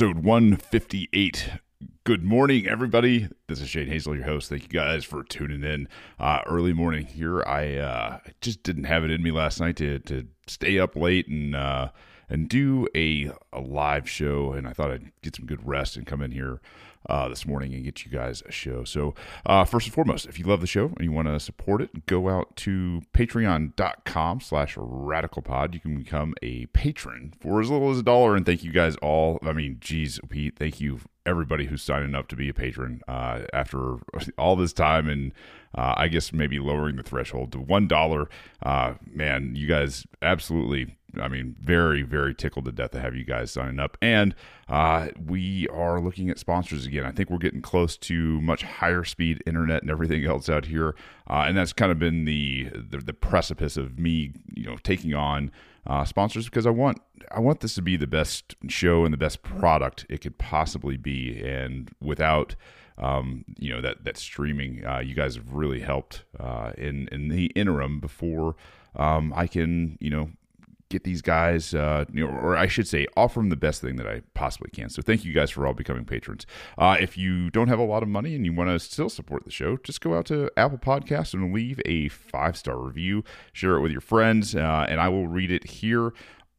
episode 158. Good morning, everybody. This is Shane Hazel, your host. Thank you guys for tuning in uh, early morning here. I uh, just didn't have it in me last night to, to stay up late and uh, and do a, a live show, and I thought I'd get some good rest and come in here uh, this morning and get you guys a show. So, uh, first and foremost, if you love the show and you want to support it, go out to patreon.com slash radicalpod. You can become a patron for as little as a dollar. And thank you guys all. I mean, geez, Pete, thank you everybody who's signing up to be a patron uh, after all this time and uh, I guess maybe lowering the threshold to one dollar. Uh, man, you guys absolutely I mean, very, very tickled to death to have you guys signing up. And uh, we are looking at sponsors again. I think we're getting close to much higher speed internet and everything else out here. Uh, and that's kind of been the, the, the precipice of me, you know, taking on uh, sponsors because I want I want this to be the best show and the best product it could possibly be. And without um, you know that that streaming, uh, you guys have really helped uh, in in the interim before um, I can you know get these guys, uh, or I should say, offer them the best thing that I possibly can. So thank you guys for all becoming patrons. Uh, if you don't have a lot of money and you want to still support the show, just go out to Apple Podcasts and leave a five star review. Share it with your friends, uh, and I will read it here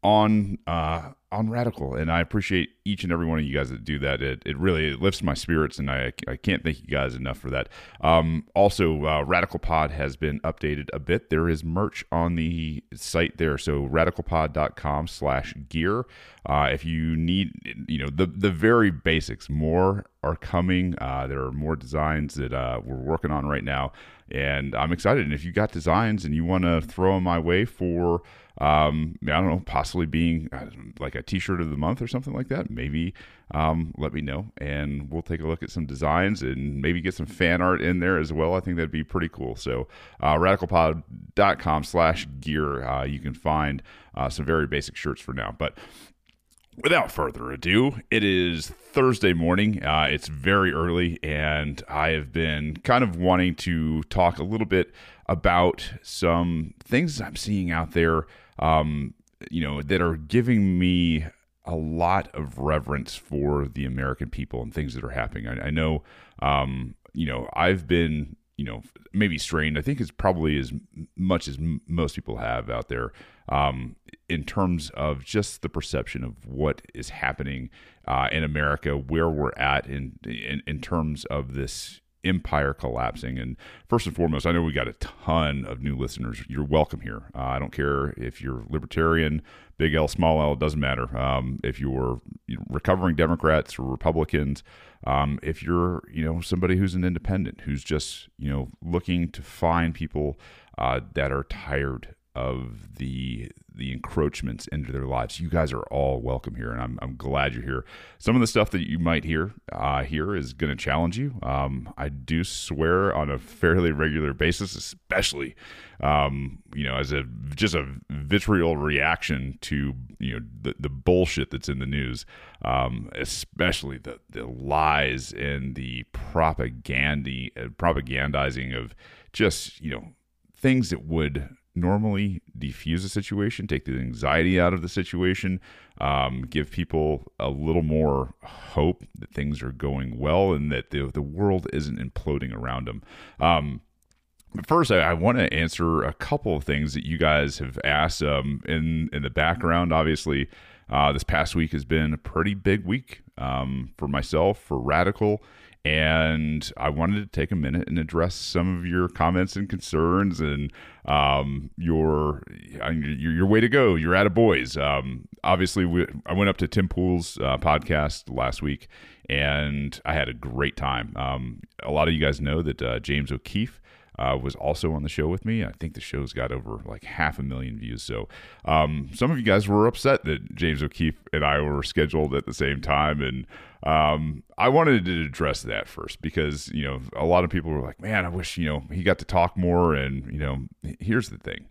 on uh, on Radical, and I appreciate each and every one of you guys that do that. It, it really it lifts my spirits, and I, I can't thank you guys enough for that. Um, also, uh, Radical Pod has been updated a bit. There is merch on the site there, so radicalpod.com slash gear. Uh, if you need, you know, the the very basics, more are coming. Uh, there are more designs that uh, we're working on right now, and I'm excited. And if you got designs and you want to throw them my way for um, I don't know, possibly being uh, like a T-shirt of the month or something like that. Maybe um, let me know, and we'll take a look at some designs and maybe get some fan art in there as well. I think that'd be pretty cool. So, uh, radicalpod.com/gear, uh, you can find uh, some very basic shirts for now. But without further ado, it is Thursday morning. Uh, it's very early, and I have been kind of wanting to talk a little bit about some things I'm seeing out there, um, you know, that are giving me a lot of reverence for the American people and things that are happening. I, I know, um, you know, I've been, you know, maybe strained. I think it's probably as much as m- most people have out there um, in terms of just the perception of what is happening uh, in America, where we're at in, in in terms of this empire collapsing. And first and foremost, I know we got a ton of new listeners. You're welcome here. Uh, I don't care if you're libertarian, big L, small L, it doesn't matter. Um, if you're recovering Democrats or Republicans, um, if you're you know somebody who's an independent who's just you know looking to find people uh, that are tired of the the encroachments into their lives. You guys are all welcome here, and I'm, I'm glad you're here. Some of the stuff that you might hear uh, here is going to challenge you. Um, I do swear on a fairly regular basis, especially um, you know as a just a vitriol reaction to you know the, the bullshit that's in the news, um, especially the the lies and the propaganda uh, propagandizing of just you know things that would normally defuse a situation, take the anxiety out of the situation, um, give people a little more hope that things are going well and that the, the world isn't imploding around them. Um, first, I, I want to answer a couple of things that you guys have asked um, in in the background. Obviously, uh, this past week has been a pretty big week um, for myself, for Radical, and I wanted to take a minute and address some of your comments and concerns and um, your, your, your way to go. You're out of boys. Um, obviously, we, I went up to Tim Pool's uh, podcast last week, and I had a great time. Um, a lot of you guys know that uh, James O'Keefe uh, was also on the show with me. I think the show's got over like half a million views. So um, some of you guys were upset that James O'Keefe and I were scheduled at the same time, and um, I wanted to address that first because you know a lot of people were like, "Man, I wish you know he got to talk more." And you know, here's the thing: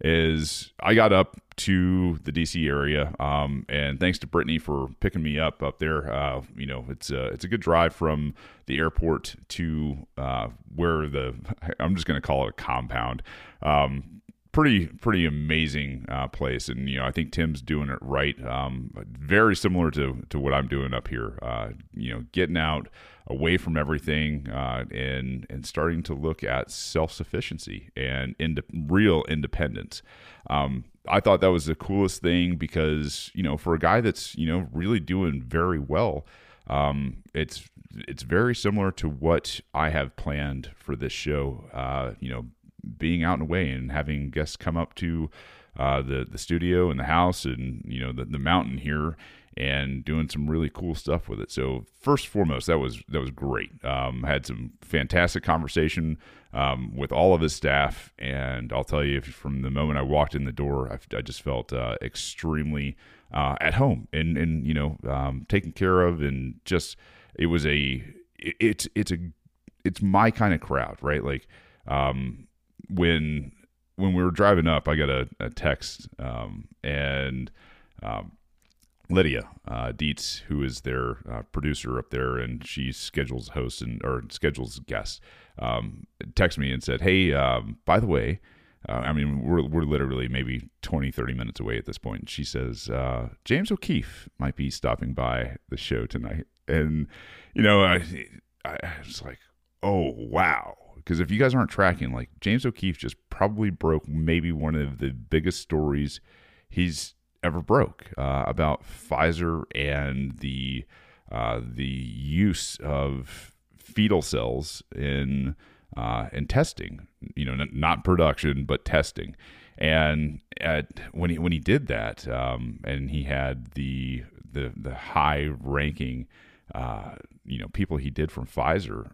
is I got up to the DC area, um, and thanks to Brittany for picking me up up there. Uh, you know, it's a it's a good drive from the airport to uh, where the I'm just going to call it a compound. Um, pretty pretty amazing uh, place, and you know I think Tim's doing it right. Um, very similar to to what I'm doing up here. Uh, you know, getting out away from everything uh, and and starting to look at self sufficiency and ind- real independence. Um, I thought that was the coolest thing because you know for a guy that's you know really doing very well, um, it's it's very similar to what I have planned for this show. Uh, you know, being out and away and having guests come up to uh, the the studio and the house and you know the the mountain here and doing some really cool stuff with it. So first foremost, that was that was great. Um, had some fantastic conversation um, with all of his staff, and I'll tell you, from the moment I walked in the door, I, I just felt uh, extremely uh, at home and and you know um, taken care of, and just it was a it, it's it's a it's my kind of crowd, right? Like um, when when we were driving up, I got a, a text um, and um, Lydia uh, Dietz, who is their uh, producer up there, and she schedules hosts and or schedules guests, um, texted me and said, "Hey, um, by the way." Uh, I mean, we're, we're literally maybe 20, 30 minutes away at this point. She says, uh, James O'Keefe might be stopping by the show tonight. And, you know, I, I was like, oh, wow. Because if you guys aren't tracking, like James O'Keefe just probably broke maybe one of the biggest stories he's ever broke uh, about Pfizer and the uh, the use of fetal cells in uh, in testing. You know, not production, but testing. And at, when he when he did that, um, and he had the the the high ranking, uh, you know, people he did from Pfizer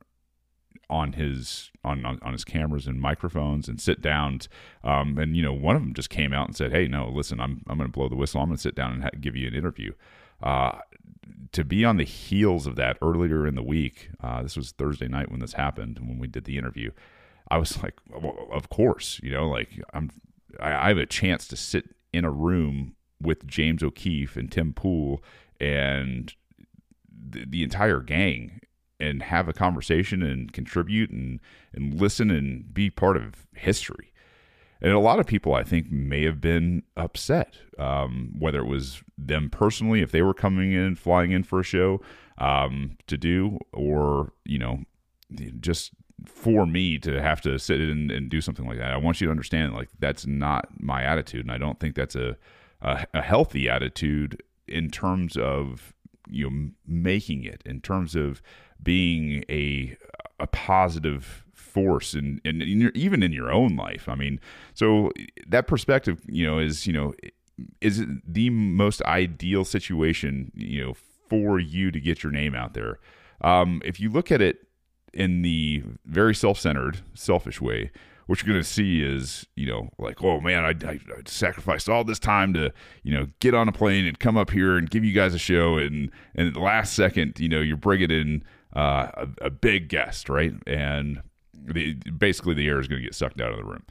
on his on, on, on his cameras and microphones and sit downs. Um, and you know, one of them just came out and said, "Hey, no, listen, I'm I'm going to blow the whistle. I'm going to sit down and ha- give you an interview." Uh, to be on the heels of that earlier in the week, uh, this was Thursday night when this happened when we did the interview. I was like, well, of course, you know, like I'm, I, I have a chance to sit in a room with James O'Keefe and Tim Pool and the, the entire gang and have a conversation and contribute and and listen and be part of history. And a lot of people, I think, may have been upset, um, whether it was them personally, if they were coming in, flying in for a show um, to do, or you know, just for me to have to sit in and do something like that. I want you to understand, like that's not my attitude, and I don't think that's a a, a healthy attitude in terms of you know making it in terms of being a a positive force and your, even in your own life. I mean, so that perspective, you know, is you know is the most ideal situation, you know, for you to get your name out there. Um, if you look at it in the very self-centered, selfish way, what you're going to see is, you know, like, oh man, I, I, I, sacrificed all this time to, you know, get on a plane and come up here and give you guys a show, and and at the last second, you know, you're bringing in uh, a, a, big guest, right? And the, basically, the air is going to get sucked out of the room.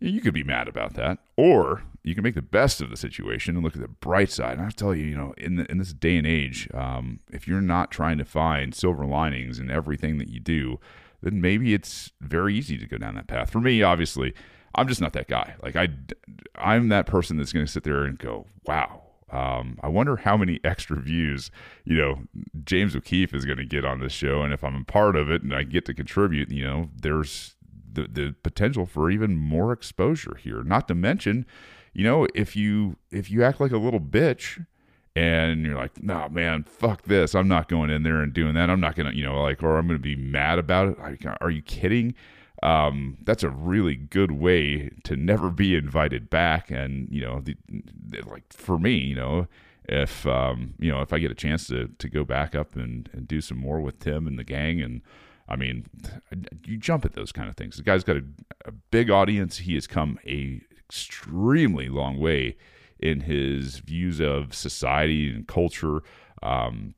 You could be mad about that, or you can make the best of the situation and look at the bright side. And I tell you, you know, in the, in this day and age, um, if you're not trying to find silver linings in everything that you do, then maybe it's very easy to go down that path. For me, obviously, I'm just not that guy. Like I, I'm that person that's going to sit there and go, "Wow, um, I wonder how many extra views, you know, James O'Keefe is going to get on this show. And if I'm a part of it and I get to contribute, you know, there's the, the potential for even more exposure here. Not to mention, you know, if you if you act like a little bitch and you're like, no, man, fuck this. I'm not going in there and doing that. I'm not to, you know, like, or I'm to be mad about it. Like, are you kidding? Um, that's a really good way to never be invited back. And you know, the, like for me, you know, if um, you know if I get a chance to to go back up and, and do some more with Tim and the gang, and I mean, you jump at those kind of things. The guy's got a, a big audience. He has come a extremely long way in his views of society and culture. Um,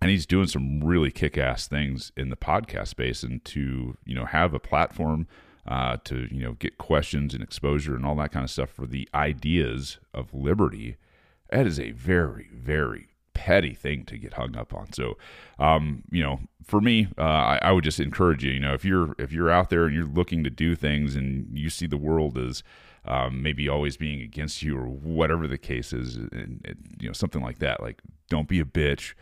and he's doing some really kick-ass things in the podcast space and to you know have a platform uh, to you know get questions and exposure and all that kind of stuff for the ideas of liberty that is a very very petty thing to get hung up on. So, um, you know, for me, uh, I, I, would just encourage you. You know, if you're if you're out there and you're looking to do things and you see the world as um, maybe always being against you or whatever the case is, and, and, you know something like that. Like, don't be a bitch.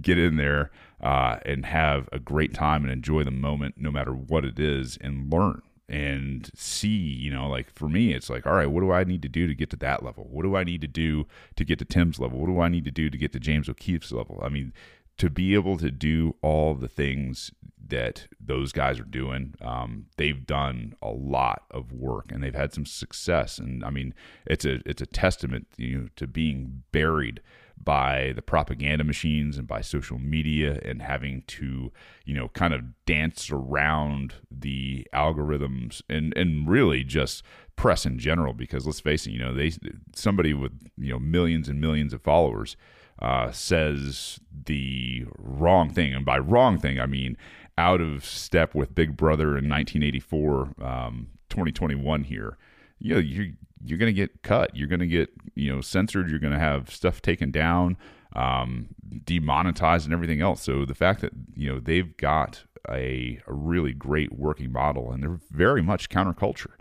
Get in there uh, and have a great time and enjoy the moment, no matter what it is, and learn and see. You know, like for me, it's like, all right, what do I need to do to get to that level? What do I need to do to get to Tim's level? What do I need to do to get to James O'Keefe's level? I mean, to be able to do all the things that those guys are doing, um, they've done a lot of work and they've had some success. And I mean, it's a it's a testament you know, to being buried by the propaganda machines and by social media and having to you know kind of dance around the algorithms and and really just press in general because let's face it you know they somebody with you know millions and millions of followers uh, says the wrong thing. And by wrong thing, I mean out of step with Big Brother in 1984, um, 2021 here. You know, you're, you're going to get cut. You're going to get, you know, censored. You're going to have stuff taken down, um, demonetized, and everything else. So the fact that, you know, they've got a, a really great working model and they're very much counterculture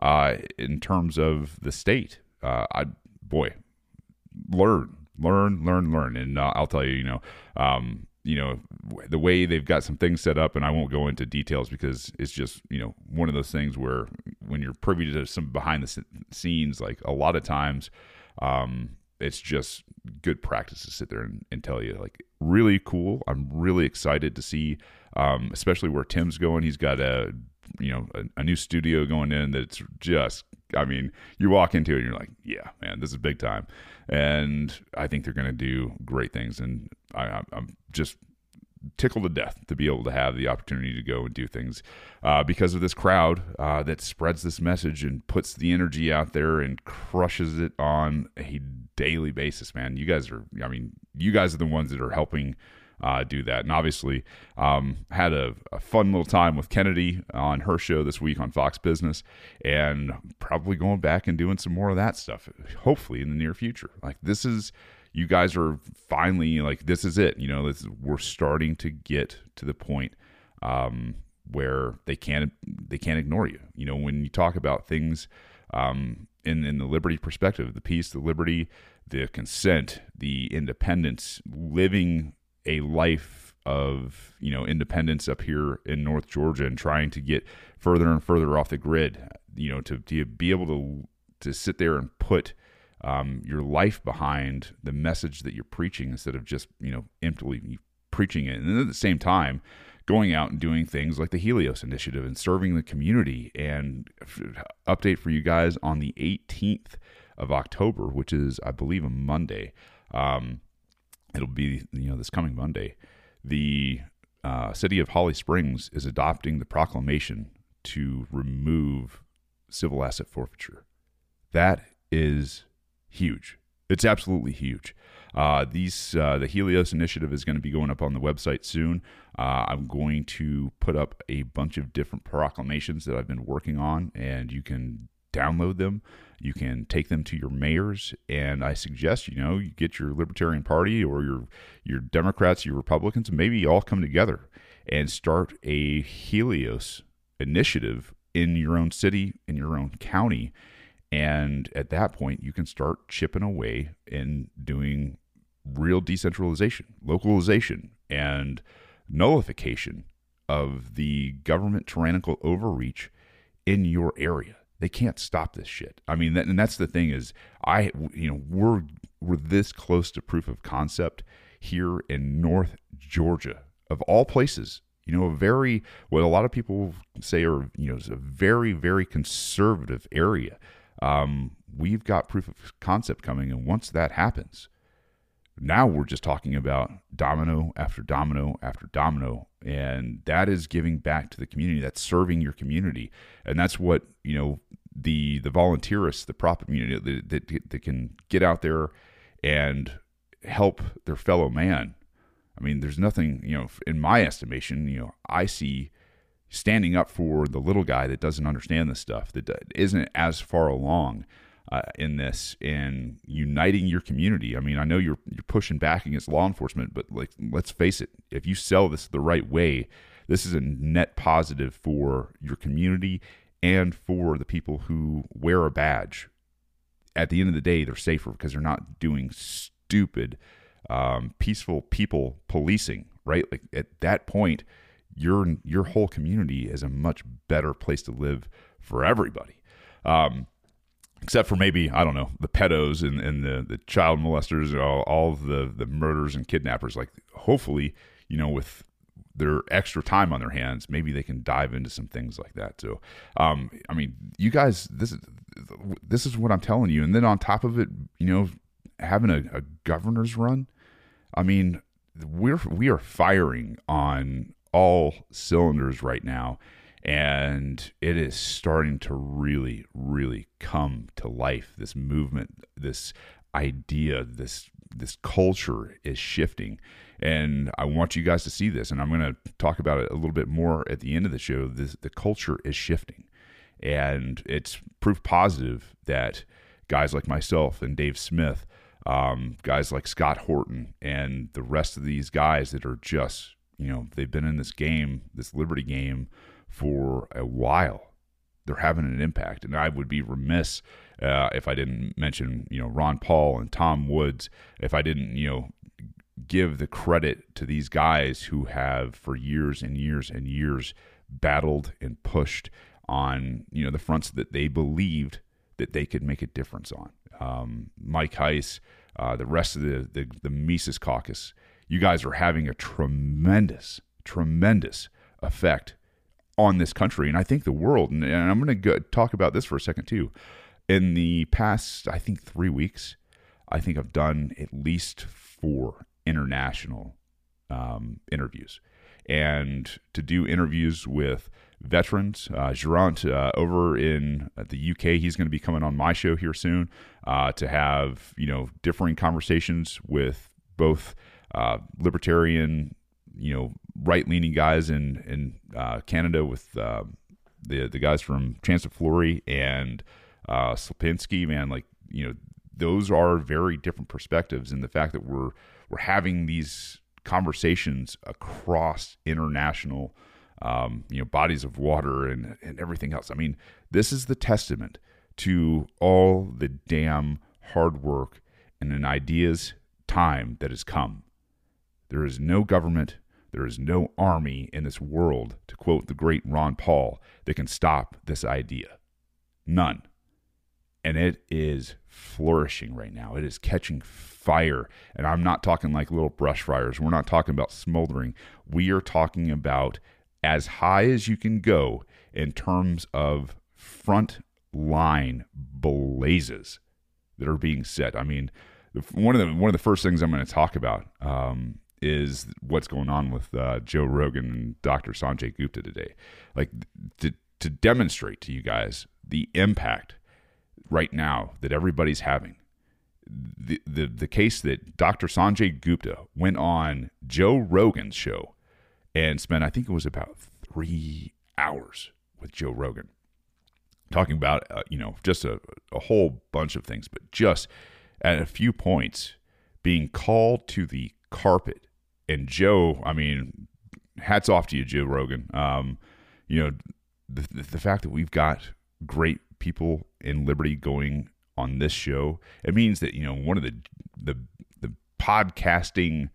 uh, in terms of the state. Uh, I, boy, learn learn, learn, learn. And uh, I'll tell you, you know, um, you know, the way they've got some things set up, and I won't go into details because it's just, you know, one of those things where when you're privy to some behind the scenes, like a lot of times, um, it's just good practice to sit there and, and, tell you, like, really cool. I'm really excited to see, um, especially where Tim's going. He's got a, you know, a, a new studio going in that's just I mean, you walk into it and you're like, yeah, man, this is big time. And I think they're going to do great things. And I, am just tickled to death to be able to have the opportunity to go and do things uh, because of this crowd uh, that spreads this message and puts the energy out there and crushes it on a daily basis, man. You guys are, I mean, you guys are the ones that are helping uh, do that. And obviously, um, had a, a, fun little time with Kennedy on her show this week on Fox Business, and probably going back and doing some more of that stuff. Hopefully, in the near future. Like this is, you guys are finally like this is it. You know, this, we're starting to get to the point. Um, where they can't they can't ignore you. You know, when you talk about things um, in in the liberty perspective, the peace, the liberty, the consent, the independence, living a life of you know independence up here in North Georgia and trying to get further and further off the grid. You know, to, to be able to to sit there and put um, your life behind the message that you're preaching instead of just you know emptily preaching it, and then at the same time going out and doing things like the Helios Initiative and serving the community. And update for you guys on the 18th of October, which is I believe a Monday. Um, it'll be you know this coming Monday. The uh, city of Holly Springs is adopting the proclamation to remove civil asset forfeiture. That is huge. It's absolutely huge. Uh, these uh, the Helios initiative is going to be going up on the website soon. Uh, I'm going to put up a bunch of different proclamations that I've been working on, and you can download them. You can take them to your mayors, and I suggest you know you get your Libertarian Party or your your Democrats, your Republicans, maybe all come together and start a Helios initiative in your own city, in your own county, and at that point you can start chipping away and doing real decentralization, localization, and nullification of the government tyrannical overreach in your area they can't stop this shit. I mean, that, and that's the thing is, I you know we're we're this close to proof of concept here in North Georgia of all places. You know, a very what a lot of people say are you know is a very very conservative area. Um, we've got proof of concept coming, and once that happens, now we're just talking about domino after domino after domino, and that is giving back to the community. That's serving your community, and that's what you know the the volunteerists, the prop community that, that, that can get out there and help their fellow man. I mean, there's nothing you know in my estimation. You know, I see standing up for the little guy that doesn't understand this stuff, that isn't as far along uh, in this and uniting your community. I mean, I know you're you're pushing back against law enforcement, but like let's face it, if you sell this the right way, this is a net positive for your community and for the people who wear a badge. At the end of the day, they're safer because they're not doing stupid, um, peaceful people policing. Right, like at that point, your your whole community is a much better place to live for everybody. Um, except for maybe I don't know the pedos and, and the the child molesters, all, all the the murders and kidnappers. Like hopefully, you know, with their extra time on their hands, maybe they can dive into some things like that. So, um, I mean, you guys, this is this is what I'm telling you. And then on top of it, you know, having a, a governor's run, I mean, we're we are firing on all cylinders right now and it is starting to really really come to life. This movement this idea this this culture is shifting. And i want you guys to see this and i'm going to talk about it a little bit more at the end of the show. This, the culture is shifting. And it's proof positive that guys like myself and dave smith um, guys like scott horton and the rest of these guys that are just you know they've been in this game this liberty game for a while. They're having an impact, and I would be remiss uh, if I didn't mention, you know, Ron Paul and Tom Woods. If I didn't, you know, give the credit to these guys who have for years and years and years battled and pushed on, you know, the fronts that they believed that they could make a difference on. Um, Mike Heise, uh, the rest of the, the the Mises Caucus, you guys are having a tremendous, tremendous effect on this country and I think the world. And, and I'm going to talk about this for a second too. In the past, I think three weeks, I think I've done at least four international um, interviews. And to do interviews with veterans, uh, Gerant uh, over in the UK, he's going to be coming on my show here soon uh, to have you know differing conversations with both uh, libertarian you know right leaning guys in in uh, Canada with uh, the the guys from Chance of Flory and uh, Slipinski, man, like you know those are very different perspectives, and the fact that we're we're having these conversations across international um, you know bodies of water and and everything else. I mean, this is the testament to all the damn hard work and an ideas time that has come. There is no government there is no army in this world, to quote the great Ron Paul, that can stop this idea. None. And it is flourishing right now. It is catching fire. And I'm not talking like little brush fires. We're not talking about smoldering. We are talking about as high as you can go in terms of front line blazes that are being set. I mean, one of the one of the first things I'm going to talk about um, is what's going on with uh, Joe Rogan and Dr. Sanjay Gupta today. Like to to demonstrate to you guys the impact right now that everybody's having. The, the the case that Dr. Sanjay Gupta went on Joe Rogan's show and spent I think it was about 3 hours with Joe Rogan talking about uh, you know just a, a whole bunch of things but just at a few points being called to the carpet and Joe, I mean, hats off to you, Joe Rogan. Um, you know, the, the fact that we've got great people in Liberty going on this show, it means that you know one of the the the podcasting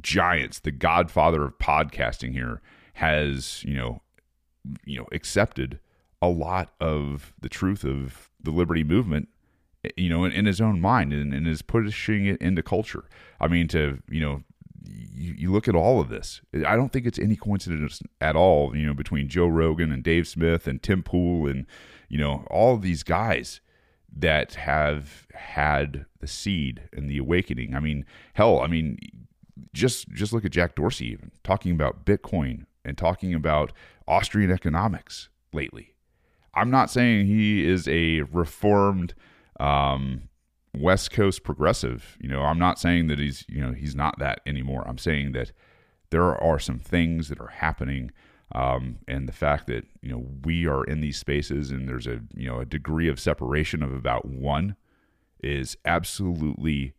giants, the godfather of podcasting here, has you know you know accepted a lot of the truth of the liberty movement you know in, in his own mind and, and is pushing it into culture i mean to you know you, you look at all of this. I don't think it's any coincidence at all, you know, between Joe Rogan and Dave Smith and Tim Pool and, you know, all of these guys that have had the seed and the awakening. I mean, hell, I mean, just just look at Jack Dorsey even talking about Bitcoin and talking about Austrian economics lately. I'm not saying he is a reformed um, West Coast progressive. You know, I'm not saying that he's, you know, he's not that anymore. I'm saying that there are some things that are happening Um, and the fact that you know we are in these spaces and there's a you know a degree of separation of about one is absolutely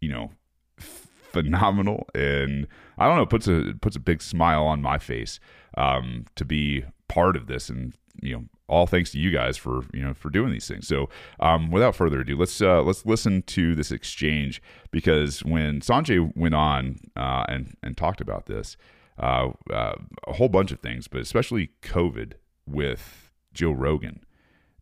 you know phenomenal and I don't know puts a puts a big smile on my face um, to be part of this and you know all thanks to you guys for you know for doing these things. So um, without further ado, let's uh, let's listen to this exchange because when Sanjay went on uh, and and talked about this, uh, uh a whole bunch of things, but especially COVID with Joe Rogan.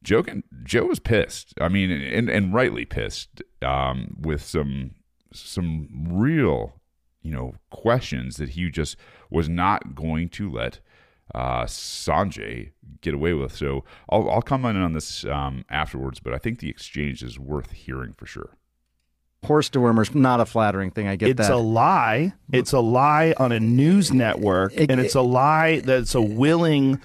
Joe, Joe was pissed. I mean, and, and rightly pissed um, with some some real, you know, questions that he just was not going to let uh, Sanjay get away with. So I'll, I'll comment on this um, afterwards, but I think the exchange is worth hearing for sure. Horse dewormer's not a flattering thing. I get it's that. It's a lie. It's a lie on a news network, it, and it's a lie that's a willing.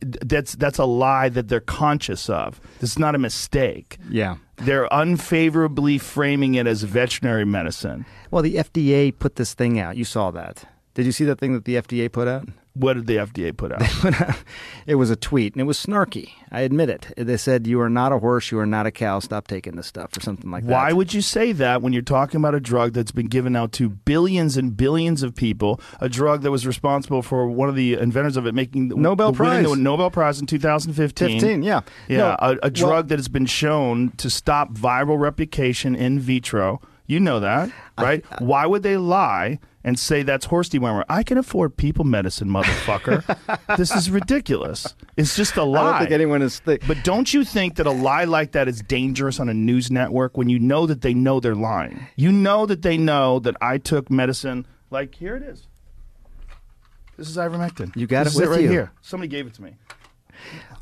That's that's a lie that they're conscious of. This is not a mistake. Yeah, they're unfavorably framing it as veterinary medicine. Well, the FDA put this thing out. You saw that. Did you see that thing that the FDA put out? What did the FDA put out? it was a tweet, and it was snarky. I admit it. They said, "You are not a horse. You are not a cow. Stop taking this stuff," or something like that. Why would you say that when you're talking about a drug that's been given out to billions and billions of people? A drug that was responsible for one of the inventors of it making the Nobel Prize, the Nobel Prize in 2015. 15, yeah, yeah, no, a, a, drug well, that has been shown to stop viral replication in vitro. You know that, right? I, I, Why would they lie? and say that's horse dewormer. I can afford people medicine, motherfucker. this is ridiculous. It's just a lie. I don't think anyone is. Th- but don't you think that a lie like that is dangerous on a news network when you know that they know they're lying? You know that they know that I took medicine. Like here it is. This is ivermectin. You got this it with it right you. here. Somebody gave it to me.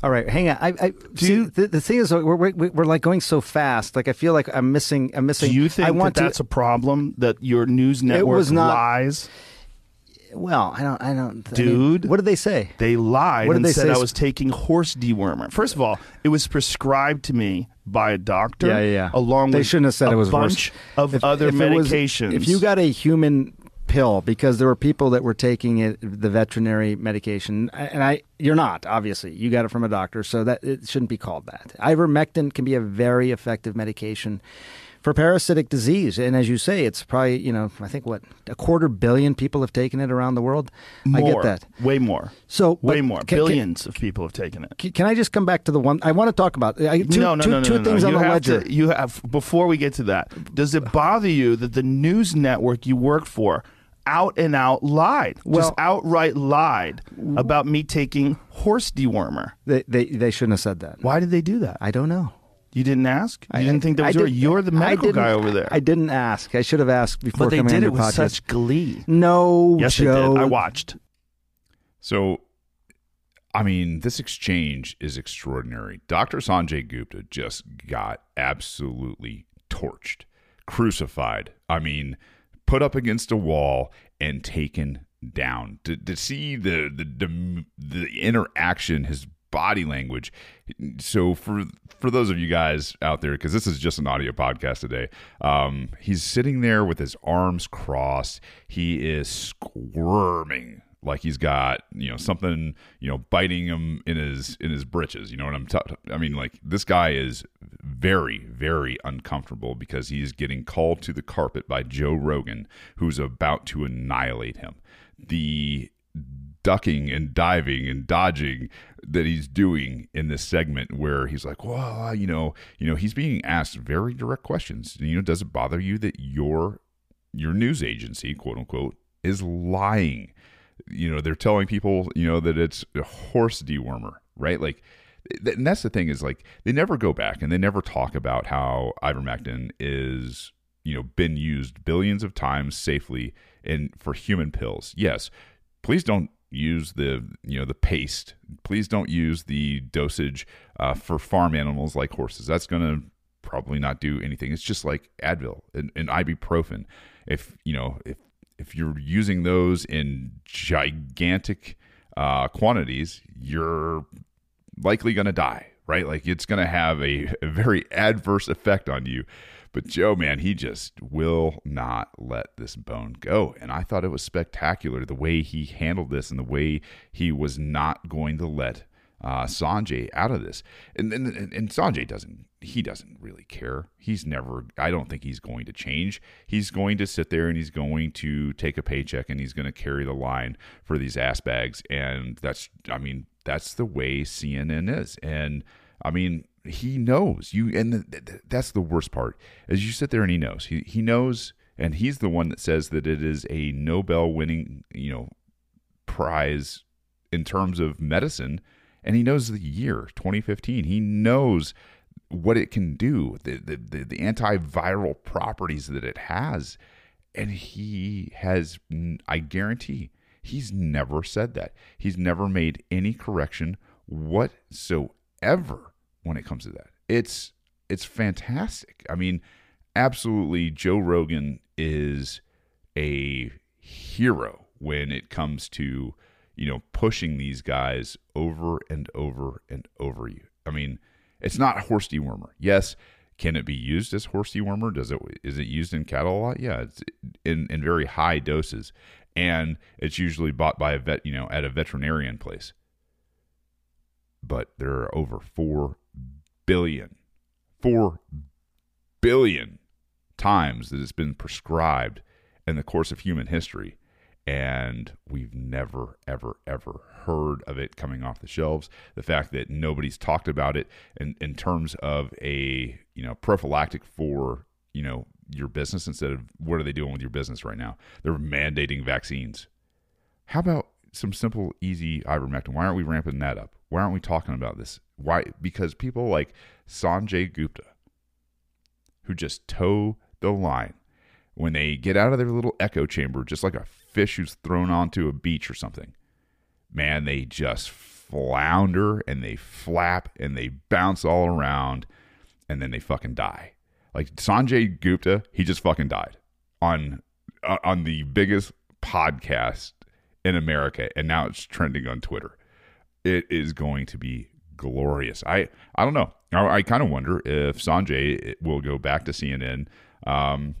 All right, hang on. I, I see. You, the, the, thing is, we're, we're, we're like going so fast. Like I feel like I'm missing. I'm missing. Do you think I want that that's to, a problem that your news network not, lies? Well, I don't. I don't. Dude, I mean, what did they say? They lied what did and they said say? I was taking horse dewormer. First of all, it was prescribed to me by a doctor. Yeah, yeah. yeah. Along they with shouldn't have said it was bunch of if, other if medications. Was, if you got a human pill because there were people that were taking it the veterinary medication. And I you're not obviously. You got it from a doctor so that it shouldn't be called that. Ivermectin can be a very effective medication for parasitic disease. And as you say it's probably you know I think what a quarter billion people have taken it around the world? More, I get that. Way more. So way more. can, billions can, of people have taken it. can, can, I just come back to the one I want to talk about I, two, no, no, two, no, no, two no, things no. on you the ledger. to, you have before we get to that does it bother you that the news network you work for out and out lied, well, just outright lied about me taking horse dewormer. They, they they shouldn't have said that. Why did they do that? I don't know. You didn't ask. You I didn't think that was your. You're the medical guy over there. I didn't ask. I should have asked before. But they did it with podcast. such glee. No, yes, Joe. they did. I watched. So, I mean, this exchange is extraordinary. Dr. Sanjay Gupta just got absolutely torched, crucified. I mean, put up against a wall and taken down. To, to see the, the the the interaction, his body language. So for for those of you guys out there, because this is just an audio podcast today, um, he's sitting there with his arms crossed. He is squirming like he's got you know something you know biting him in his in his britches. You know what i'm t- i mean like this guy is very very uncomfortable because he's getting called to the carpet by joe rogan who's about to annihilate him. The ducking and diving and dodging that he's doing in this segment where he's like well you know you know he's being asked very direct questions. You know does it bother you that your your news agency quote unquote is lying you know they're telling people you know that it's a horse dewormer right? Like and that's the thing is like they never go back and they never talk about how ivermectin is you know been used billions of times safely and for human pills. Yes please don't use the you know the paste. Please don't use the dosage uh, for farm animals like horses. That's going to probably not do anything. It's just like advil and, and ibuprofen. If you know if if you're using those in gigantic uh, quantities, you're likely going to die right? Like it's going to have a, a very adverse effect on you. But Joe, man, he just will not let this bone go. And I thought it was spectacular the way he handled this and the way he was not going to let uh, Sanjay out of this. And, and and Sanjay doesn't he doesn't really care. He's never I don't think he's going to change. He's going to sit there and he's going to take a paycheck and he's going to carry the line for these ass bags and that's I mean that's the way CNN is. And I mean he knows you and th- th- that's the worst part. As you sit there and he knows. He he knows and he's the one that says that it is a Nobel winning, you know, prize in terms of medicine and he knows the year 2015. He knows what it can do, the, the, the, the antiviral properties that it has. And he has, I guarantee, he's never said that. He's never made any correction whatsoever when it comes to that. It's it's fantastic. I mean, absolutely Joe Rogan is a hero when it comes to you know, pushing these guys over and over and over you. I mean, it's not horse dewormer. Yes, can it be used as horse dewormer? Does it is it used in cattle a lot? Yeah, it's in in very high doses, and it's usually bought by a vet, you know, at a veterinarian place. But there are over four billion, four billion times that it's been prescribed in the course of human history and we've never ever ever heard of it coming off the shelves. The fact that nobody's talked about it in, in terms of a you know prophylactic for you know your business instead of what are they doing with your business right now? They're mandating vaccines. How about some simple easy ivermectin? Why aren't we ramping that up? Why aren't we talking about this? Why? Because people like sanjay gupta who just toe the line when they get out of their little echo chamber just like a fish who's thrown onto a beach or something. Man, they just flounder and they flap and they bounce all around and then they fucking die. Like Sanjay Gupta, he just fucking died on uh, on the biggest podcast in America and now it's trending on Twitter. It is going to be glorious. I I don't know. I, I kind of wonder if Sanjay will go back to CNN um,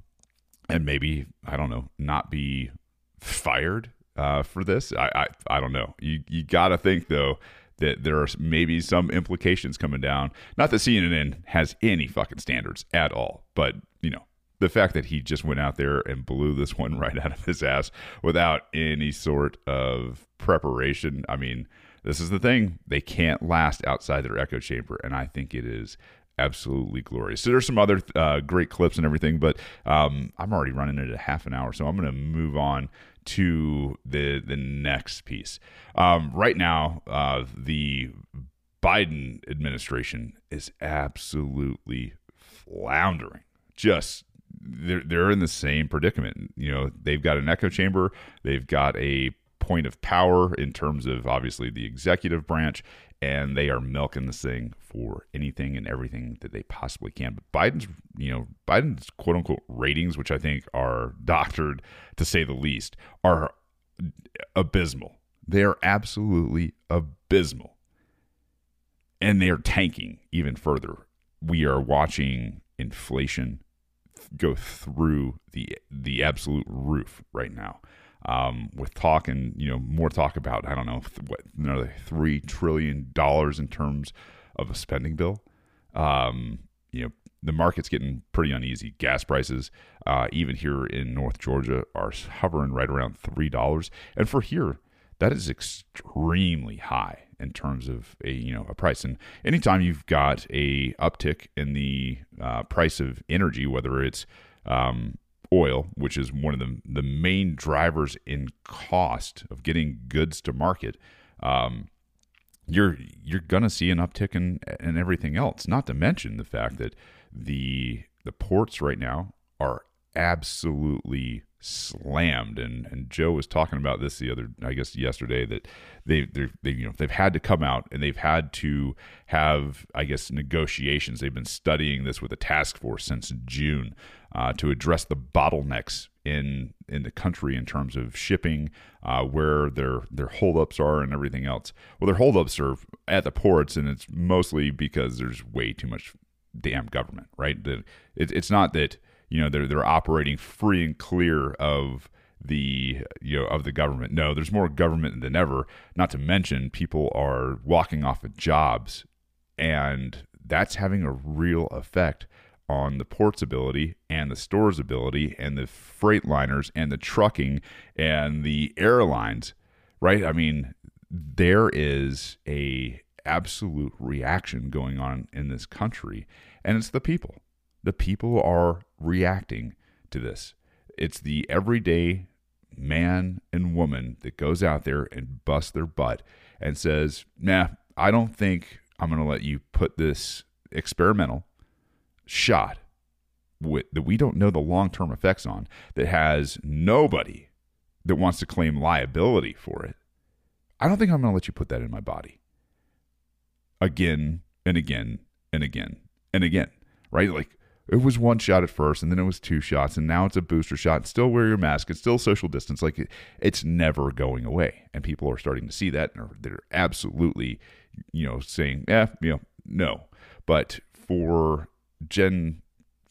and maybe I don't know, not be fired uh, for this. I, I I don't know. You you got to think though that there are maybe some implications coming down. Not that CNN has any fucking standards at all, but you know the fact that he just went out there and blew this one right out of his ass without any sort of preparation. I mean, this is the thing. They can't last outside their echo chamber, and I think it is absolutely glorious. So there's some other uh, great clips and everything, but um, I'm already running at half an hour, so I'm going to move on to the the next piece. Um, right now, uh, the Biden administration is absolutely floundering. Just they're they're in the same predicament. You know, they've got an echo chamber, they've got a point of power in terms of obviously the executive branch, and they are milking this thing for anything and everything that they possibly can. But Biden's, you know, Biden's quote unquote ratings, which I think are doctored to say the least, are abysmal. They are absolutely abysmal. And they are tanking even further. We are watching inflation go through the the absolute roof right now um, with talk and you know more talk about I don't know what another three trillion dollars in terms of a spending bill. Um, you know the market's getting pretty uneasy. Gas prices, uh, even here in North Georgia, are hovering right around three dollars, and for here, that is extremely high in terms of a you know a price. And anytime you've got a uptick in the uh, price of energy, whether it's um, oil, which is one of the the main drivers in cost of getting goods to market, um, you're you're gonna see an uptick in in everything else. Not to mention the fact that the the ports right now are absolutely slammed and and Joe was talking about this the other I guess yesterday that they they you know they've had to come out and they've had to have I guess negotiations they've been studying this with a task force since June uh, to address the bottlenecks in in the country in terms of shipping, uh, where their their holdups are, and everything else. Well, their holdups are at the ports, and it's mostly because there's way too much damn government, right? That it, it's not that you know they're they're operating free and clear of the you know of the government. No, there's more government than ever. Not to mention people are walking off of jobs, and that's having a real effect on the port's ability and the store's ability and the freight liners and the trucking and the airlines, right? I mean, there is a absolute reaction going on in this country and it's the people. The people are reacting to this. It's the everyday man and woman that goes out there and busts their butt and says, "Nah, I don't think I'm going to let you put this experimental shot with, that we don't know the long term effects on, that has nobody that wants to claim liability for it. I don't think I'm going to let you put that in my body again and again and again and again, right? Like it was one shot at first and then it was two shots and now it's a booster shot. Still wear your mask. It's still social distance. Like it, it's never going away. And people are starting to see that and they're absolutely, you know, saying, yeah, you know, no. But for Jen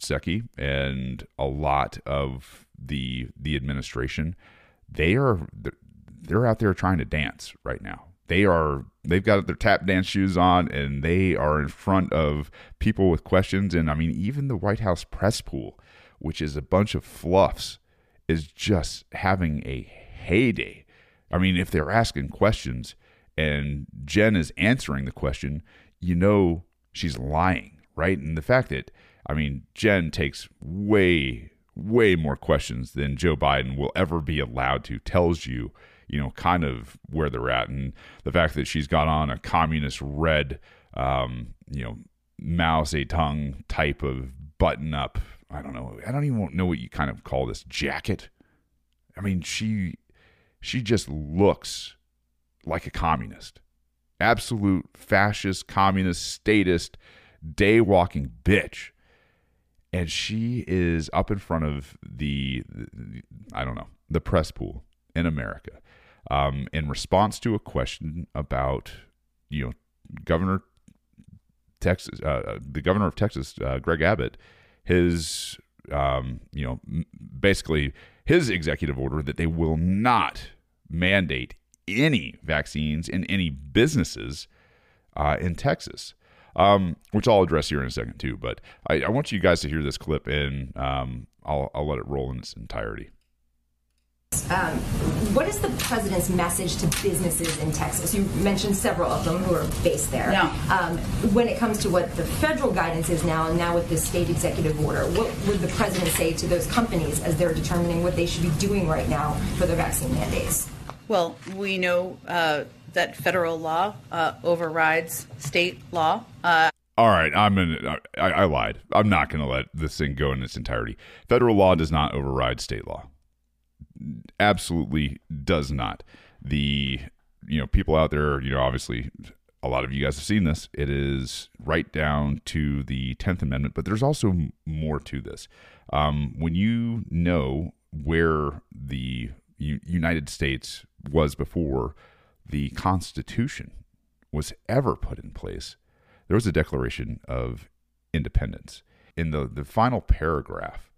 Psaki and a lot of the the administration, they are they're out there trying to dance right now. They are they've got their tap dance shoes on and they are in front of people with questions and I mean even the White House press pool, which is a bunch of fluffs, is just having a heyday. I mean, if they're asking questions and Jen is answering the question, you know she's lying right? And the fact that, I mean, Jen takes way, way more questions than Joe Biden will ever be allowed to tells you, you know, kind of where they're at. And the fact that she's got on a communist red, um, you know, Mao Zedong type of button up. I don't know. I don't even know what you kind of call this jacket. I mean, she she just looks like a communist. Absolute fascist, communist, statist, day walking bitch. And she is up in front of the, I don't know, the press pool in America um, in response to a question about, you know, Governor Texas, uh, uh the governor of Texas, uh, Greg Abbott, his, um, you know, basically his executive order that they will not mandate any vaccines in any businesses uh, in Texas um, which I'll address here in a second too. But I, I want you guys to hear this clip, and um, I'll, I'll let it roll in its entirety. Um, what is the president's message to businesses in Texas? You mentioned several of them who are based there. Yeah. Um, when it comes to what the federal guidance is now, and now with the state executive order, what would the president say to those companies as they're determining what they should be doing right now for their vaccine mandates? Well, we know uh, that federal law uh, overrides state law. Uh, all right, I'm in. I, I lied. I'm not going to let this thing go in its entirety. Federal law does not override state law. Absolutely does not. The you know people out there, you know, obviously a lot of you guys have seen this. It is right down to the Tenth Amendment, but there's also more to this. Um, when you know where the U- United States was before the Constitution was ever put in place, there was a Declaration of Independence. In the, the final paragraph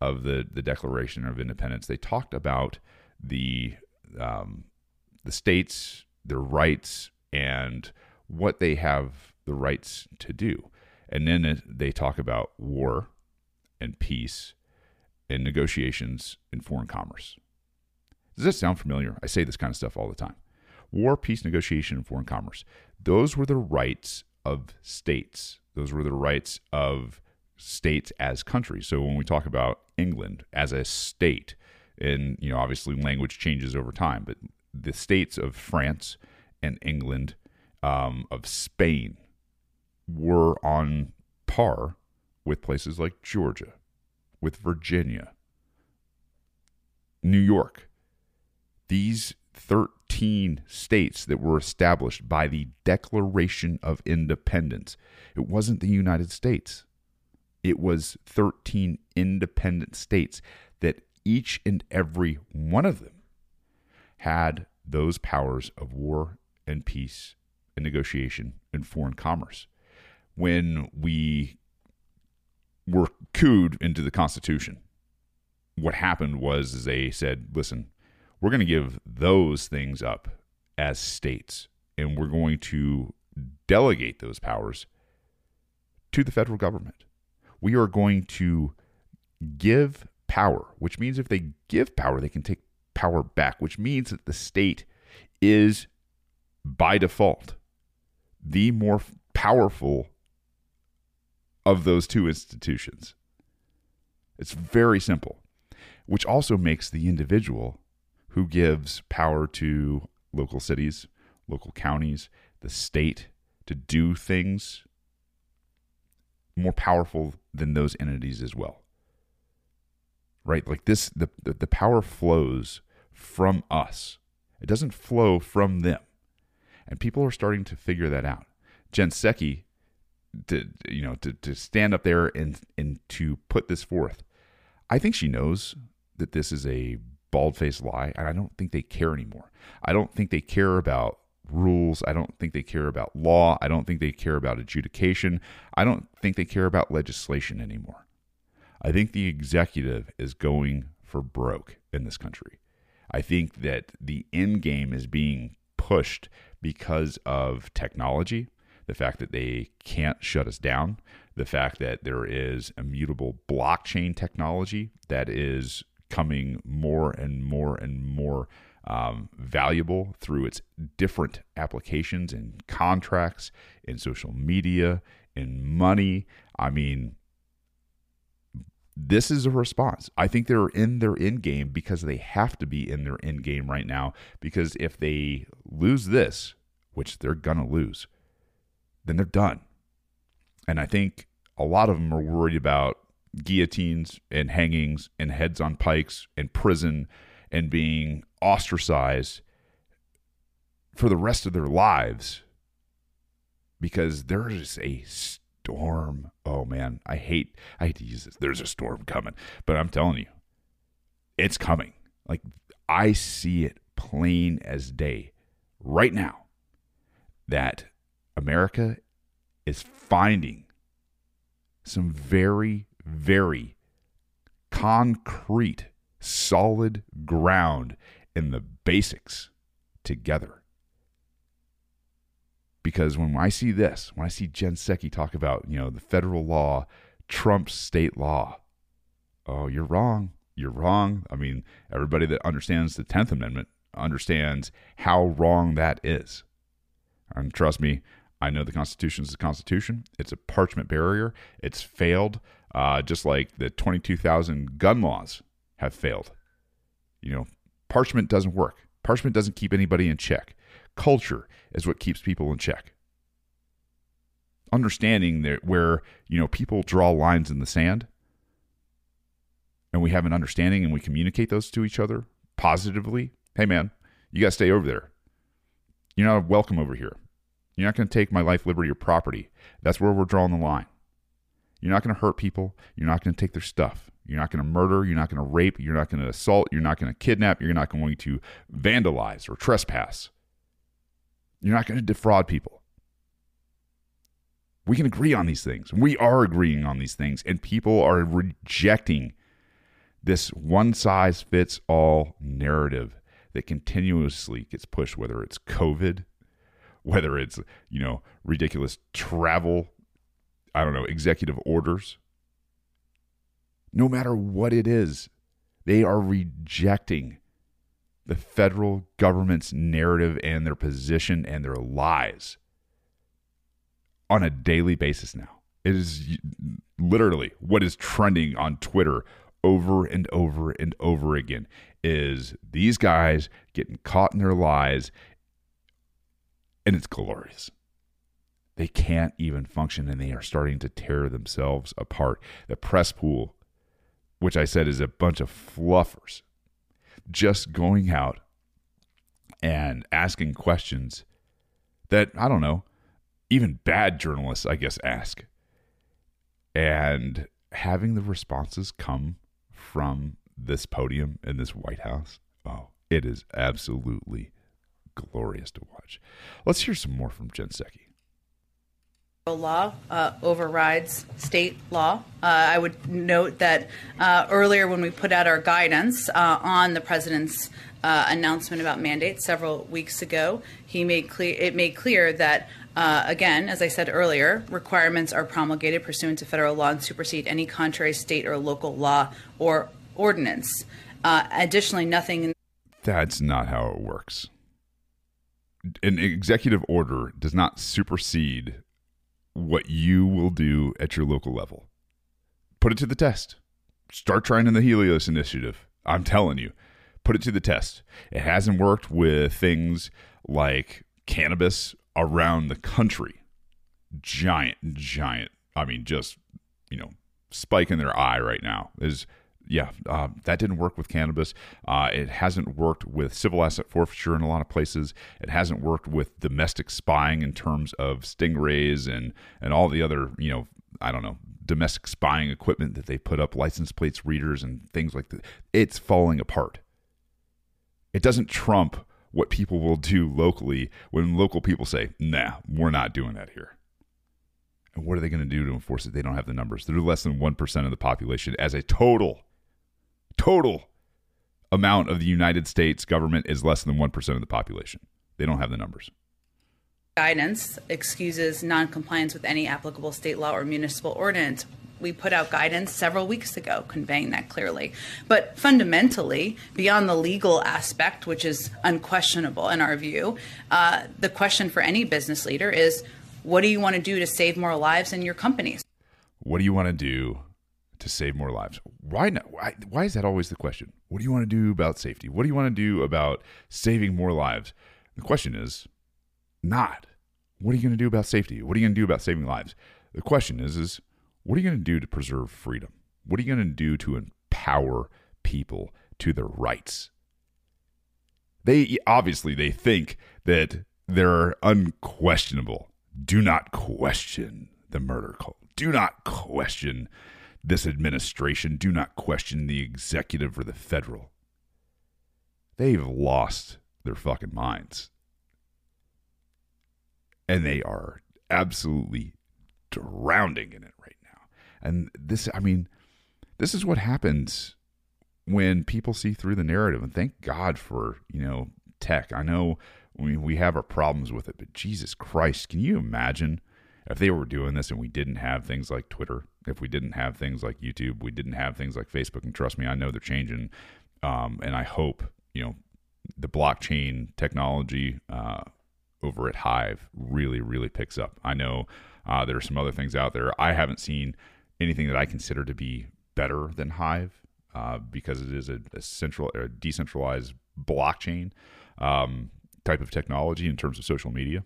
of the, the Declaration of Independence, they talked about the um, the states, their rights, and what they have the rights to do. And then they talk about war and peace and negotiations in foreign commerce. Does this sound familiar? I say this kind of stuff all the time war, peace, negotiation, and foreign commerce. Those were the rights of states. Those were the rights of states as countries. So when we talk about England as a state, and you know, obviously language changes over time, but the states of France and England, um, of Spain, were on par with places like Georgia, with Virginia, New York. These 13 states that were established by the Declaration of Independence. It wasn't the United States, it was 13 independent states that each and every one of them had those powers of war and peace and negotiation and foreign commerce. When we were cooed into the Constitution, what happened was they said, listen, we're going to give those things up as states, and we're going to delegate those powers to the federal government. We are going to give power, which means if they give power, they can take power back, which means that the state is by default the more powerful of those two institutions. It's very simple, which also makes the individual who gives power to local cities, local counties, the state to do things more powerful than those entities as well. Right? Like this the the, the power flows from us. It doesn't flow from them. And people are starting to figure that out. Jen Psaki to you know to, to stand up there and and to put this forth. I think she knows that this is a bald faced lie, and I don't think they care anymore. I don't think they care about rules. I don't think they care about law. I don't think they care about adjudication. I don't think they care about legislation anymore. I think the executive is going for broke in this country. I think that the end game is being pushed because of technology, the fact that they can't shut us down, the fact that there is immutable blockchain technology that is coming more and more and more um, valuable through its different applications in contracts in social media in money. I mean, this is a response. I think they're in their end game because they have to be in their end game right now. Because if they lose this, which they're gonna lose, then they're done. And I think a lot of them are worried about guillotines and hangings and heads on pikes and prison and being ostracized for the rest of their lives because there is a storm. Oh man, I hate I hate to use this. There's a storm coming, but I'm telling you, it's coming. Like I see it plain as day right now that America is finding some very very concrete solid ground in the basics together. Because when I see this, when I see Jen Psaki talk about, you know, the federal law trumps state law, oh, you're wrong. You're wrong. I mean, everybody that understands the 10th Amendment understands how wrong that is. And trust me, I know the Constitution is the Constitution. It's a parchment barrier. It's failed, uh, just like the 22,000 gun laws have failed. You know, parchment doesn't work. Parchment doesn't keep anybody in check. Culture is what keeps people in check. Understanding that where, you know, people draw lines in the sand and we have an understanding and we communicate those to each other positively. Hey man, you got to stay over there. You're not welcome over here. You're not going to take my life, liberty, or property. That's where we're drawing the line. You're not going to hurt people. You're not going to take their stuff. You're not going to murder. You're not going to rape. You're not going to assault. You're not going to kidnap. You're not going to vandalize or trespass. You're not going to defraud people. We can agree on these things. We are agreeing on these things, and people are rejecting this one size fits all narrative that continuously gets pushed, whether it's COVID, whether it's, you know, ridiculous travel I don't know, executive orders. No matter what it is, they are rejecting the federal government's narrative and their position and their lies on a daily basis now. It is literally what is trending on Twitter over and over and over again is these guys getting caught in their lies and it's glorious they can't even function and they are starting to tear themselves apart. The press pool, which I said is a bunch of fluffers, just going out and asking questions that, I don't know, even bad journalists, I guess, ask. And having the responses come from this podium in this White House, oh, it is absolutely glorious to watch. Let's hear some more from Jen Psaki law uh, overrides state law. Uh, I would note that uh, earlier when we put out our guidance uh, on the president's uh, announcement about mandates several weeks ago, he made clear it made clear that. Uh, again, as I said earlier, requirements are promulgated pursuant to federal law and supersede any contrary state or local law or ordinance. additionally, nothing. That's not how it works. An executive order does not supersede what you will do at your local level. Put it to the test. Start trying in the Helios Initiative. I'm telling you, put it to the test. It hasn't worked with things like cannabis around the country. Giant, giant. I mean, just, you know, spike in their eye right now is yeah, uh, that didn't work with cannabis. Uh, it hasn't worked with civil asset forfeiture in a lot of places. It hasn't worked with domestic spying in terms of stingrays and and all the other you know I don't know domestic spying equipment that they put up, license plates, readers, and things like that. It's falling apart. It doesn't trump what people will do locally when local people say, "Nah, we're not doing that here." And what are they going to do to enforce it? They don't have the numbers. They're less than 1% of the population as a total total amount of the United States government is less than 1% of the population. They don't have the numbers. Guidance excuses noncompliance with any applicable state law or municipal ordinance. We put out guidance several weeks ago conveying that clearly. But fundamentally, beyond the legal aspect, which is unquestionable in our view, uh, the question for any business leader is what do you want to do to save more lives in your companies? What do you want to do to save more lives. Why not? Why, why is that always the question? What do you want to do about safety? What do you want to do about saving more lives? The question is not what are you going to do about safety? What are you going to do about saving lives? The question is is what are you going to do to preserve freedom? What are you going to do to empower people to their rights? They obviously they think that they're unquestionable. Do not question the murder cult. Do not question this administration do not question the executive or the federal. They've lost their fucking minds. And they are absolutely drowning in it right now. And this, I mean, this is what happens when people see through the narrative. And thank God for, you know, tech. I know we, we have our problems with it, but Jesus Christ, can you imagine if they were doing this and we didn't have things like Twitter if we didn't have things like YouTube, we didn't have things like Facebook. And trust me, I know they're changing. Um, and I hope, you know, the blockchain technology uh, over at Hive really, really picks up. I know uh, there are some other things out there. I haven't seen anything that I consider to be better than Hive uh, because it is a, a central, a decentralized blockchain um, type of technology in terms of social media,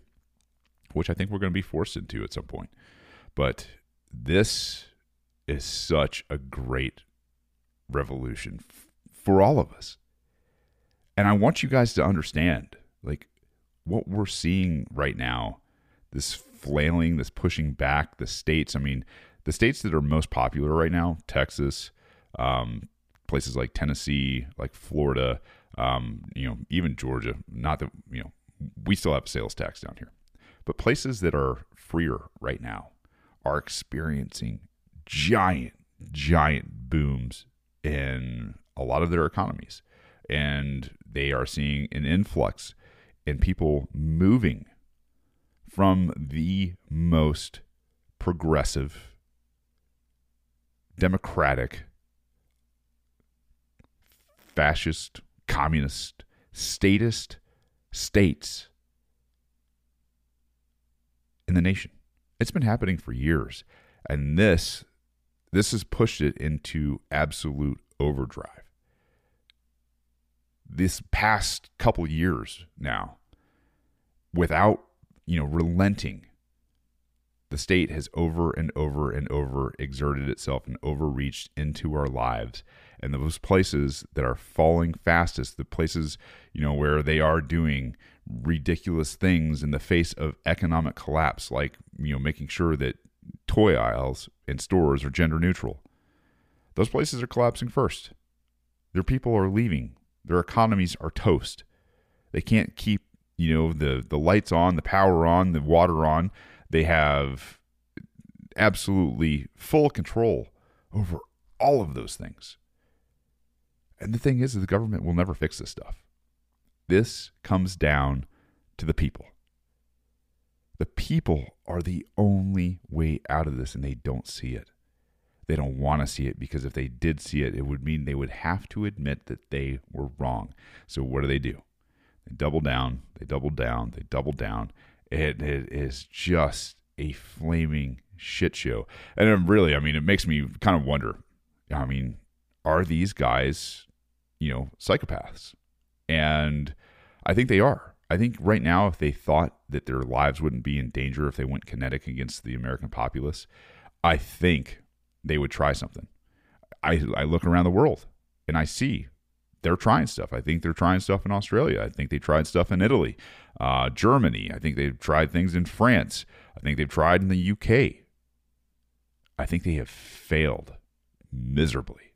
which I think we're going to be forced into at some point. But this is such a great revolution f- for all of us. And I want you guys to understand like what we're seeing right now this flailing, this pushing back the states. I mean, the states that are most popular right now, Texas, um, places like Tennessee, like Florida, um, you know, even Georgia, not that, you know, we still have sales tax down here, but places that are freer right now are experiencing giant, giant booms in a lot of their economies. And they are seeing an influx in people moving from the most progressive, democratic, fascist, communist, statist states in the nation. It's been happening for years. And this this has pushed it into absolute overdrive. This past couple years now, without, you know, relenting, the state has over and over and over exerted itself and overreached into our lives. And those places that are falling fastest, the places, you know, where they are doing ridiculous things in the face of economic collapse, like, you know, making sure that toy aisles in stores are gender neutral. Those places are collapsing first. Their people are leaving. Their economies are toast. They can't keep, you know, the the lights on, the power on, the water on. They have absolutely full control over all of those things. And the thing is, the government will never fix this stuff. This comes down to the people. The people are the only way out of this, and they don't see it. They don't want to see it because if they did see it, it would mean they would have to admit that they were wrong. So, what do they do? They double down, they double down, they double down. It, it is just a flaming shit show. And really, I mean, it makes me kind of wonder I mean, are these guys, you know, psychopaths? And I think they are. I think right now, if they thought that their lives wouldn't be in danger if they went kinetic against the American populace, I think they would try something. I, I look around the world and I see they're trying stuff. I think they're trying stuff in Australia. I think they tried stuff in Italy, uh, Germany. I think they've tried things in France. I think they've tried in the UK. I think they have failed miserably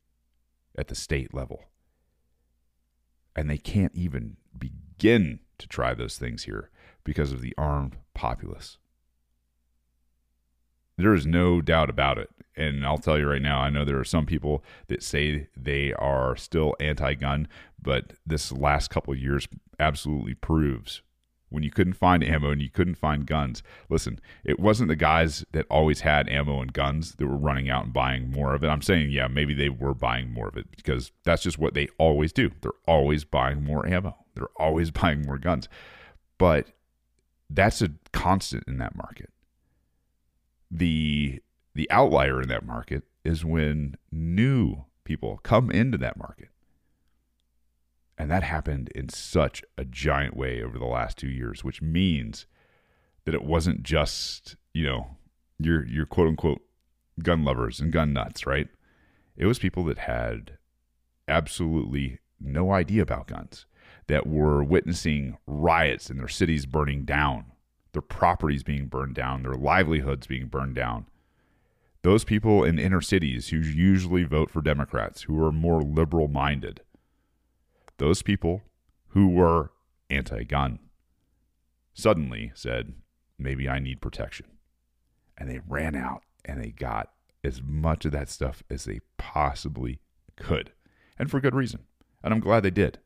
at the state level. And they can't even begin to try those things here because of the armed populace. There is no doubt about it. And I'll tell you right now, I know there are some people that say they are still anti gun, but this last couple years absolutely proves when you couldn't find ammo and you couldn't find guns. Listen, it wasn't the guys that always had ammo and guns that were running out and buying more of it. I'm saying, yeah, maybe they were buying more of it because that's just what they always do. They're always buying more ammo, they're always buying more guns. But that's a constant in that market. The the outlier in that market is when new people come into that market and that happened in such a giant way over the last two years, which means that it wasn't just, you know, your your quote unquote gun lovers and gun nuts, right? It was people that had absolutely no idea about guns, that were witnessing riots in their cities burning down, their properties being burned down, their livelihoods being burned down. Those people in inner cities who usually vote for Democrats, who are more liberal minded, those people who were anti gun suddenly said, maybe I need protection. And they ran out and they got as much of that stuff as they possibly could. And for good reason. And I'm glad they did.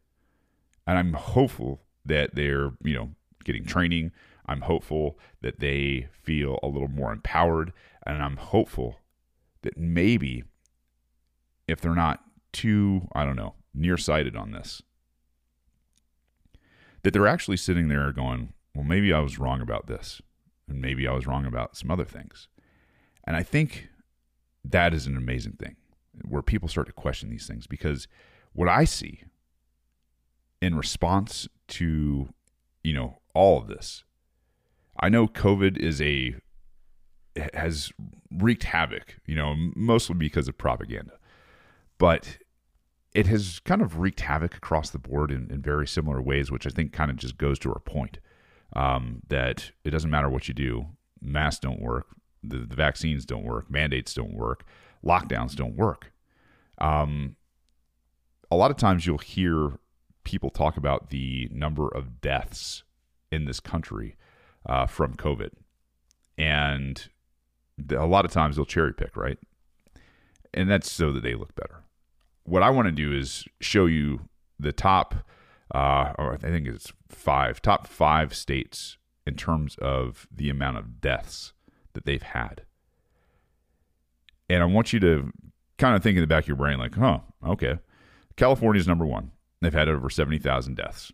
And I'm hopeful that they're, you know, getting training. I'm hopeful that they feel a little more empowered. And I'm hopeful that maybe if they're not too, I don't know, nearsighted on this. That they're actually sitting there going, well, maybe I was wrong about this, and maybe I was wrong about some other things. And I think that is an amazing thing where people start to question these things because what I see in response to, you know, all of this, I know COVID is a has wreaked havoc, you know, mostly because of propaganda. But it has kind of wreaked havoc across the board in, in very similar ways, which I think kind of just goes to our point um, that it doesn't matter what you do, masks don't work, the, the, vaccines don't work, mandates don't work, lockdowns don't work. Um, a lot of times you'll hear people talk about the number of deaths in this country uh, from COVID. And a lot of times they'll cherry pick, right? And that's so that they look better what I want to do is show you the top, uh, or I think it's five, top five states in terms of the amount of deaths that they've had. And I want you to kind of think in the back of your brain, like, huh, okay. California's number one. They've had over 70,000 deaths.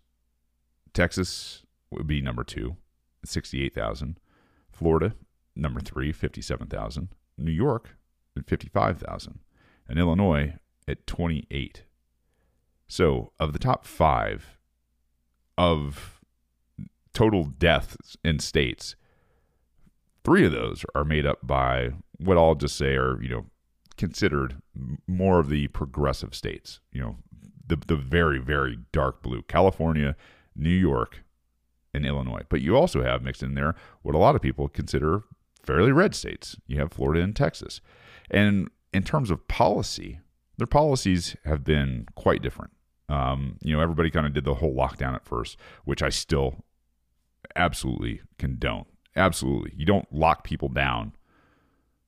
Texas would be number two, 68,000. Florida, number three, 57,000. New York, 55,000. And Illinois, at 28. So, of the top five of total deaths in states, three of those are made up by what I'll just say are, you know, considered more of the progressive states, you know, the, the very, very dark blue California, New York, and Illinois. But you also have mixed in there what a lot of people consider fairly red states. You have Florida and Texas. And in terms of policy, their policies have been quite different. Um, you know, everybody kind of did the whole lockdown at first, which I still absolutely condone. Absolutely. You don't lock people down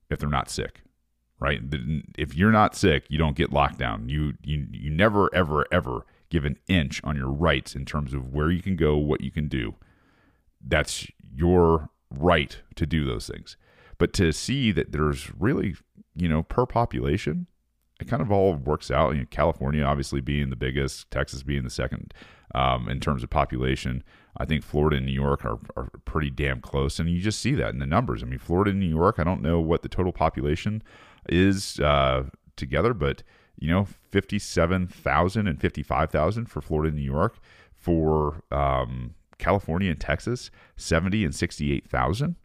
if they're not sick, right? If you're not sick, you don't get locked down. You, you, you never, ever, ever give an inch on your rights in terms of where you can go, what you can do. That's your right to do those things. But to see that there's really, you know, per population, it kind of all works out. You know, California obviously being the biggest, Texas being the second um, in terms of population. I think Florida and New York are, are pretty damn close, and you just see that in the numbers. I mean, Florida and New York, I don't know what the total population is uh, together, but you know, fifty-seven thousand and fifty-five thousand for Florida and New York. For um, California and Texas, seventy and sixty-eight thousand.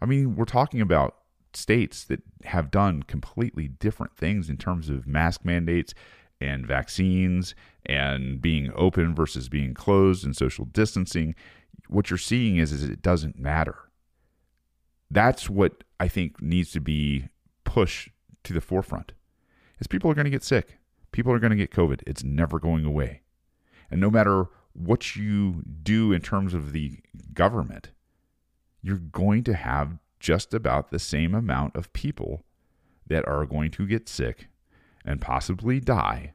I mean, we're talking about states that have done completely different things in terms of mask mandates and vaccines and being open versus being closed and social distancing, what you're seeing is, is it doesn't matter. That's what I think needs to be pushed to the forefront. Is people are going to get sick. People are going to get COVID. It's never going away. And no matter what you do in terms of the government, you're going to have just about the same amount of people that are going to get sick and possibly die,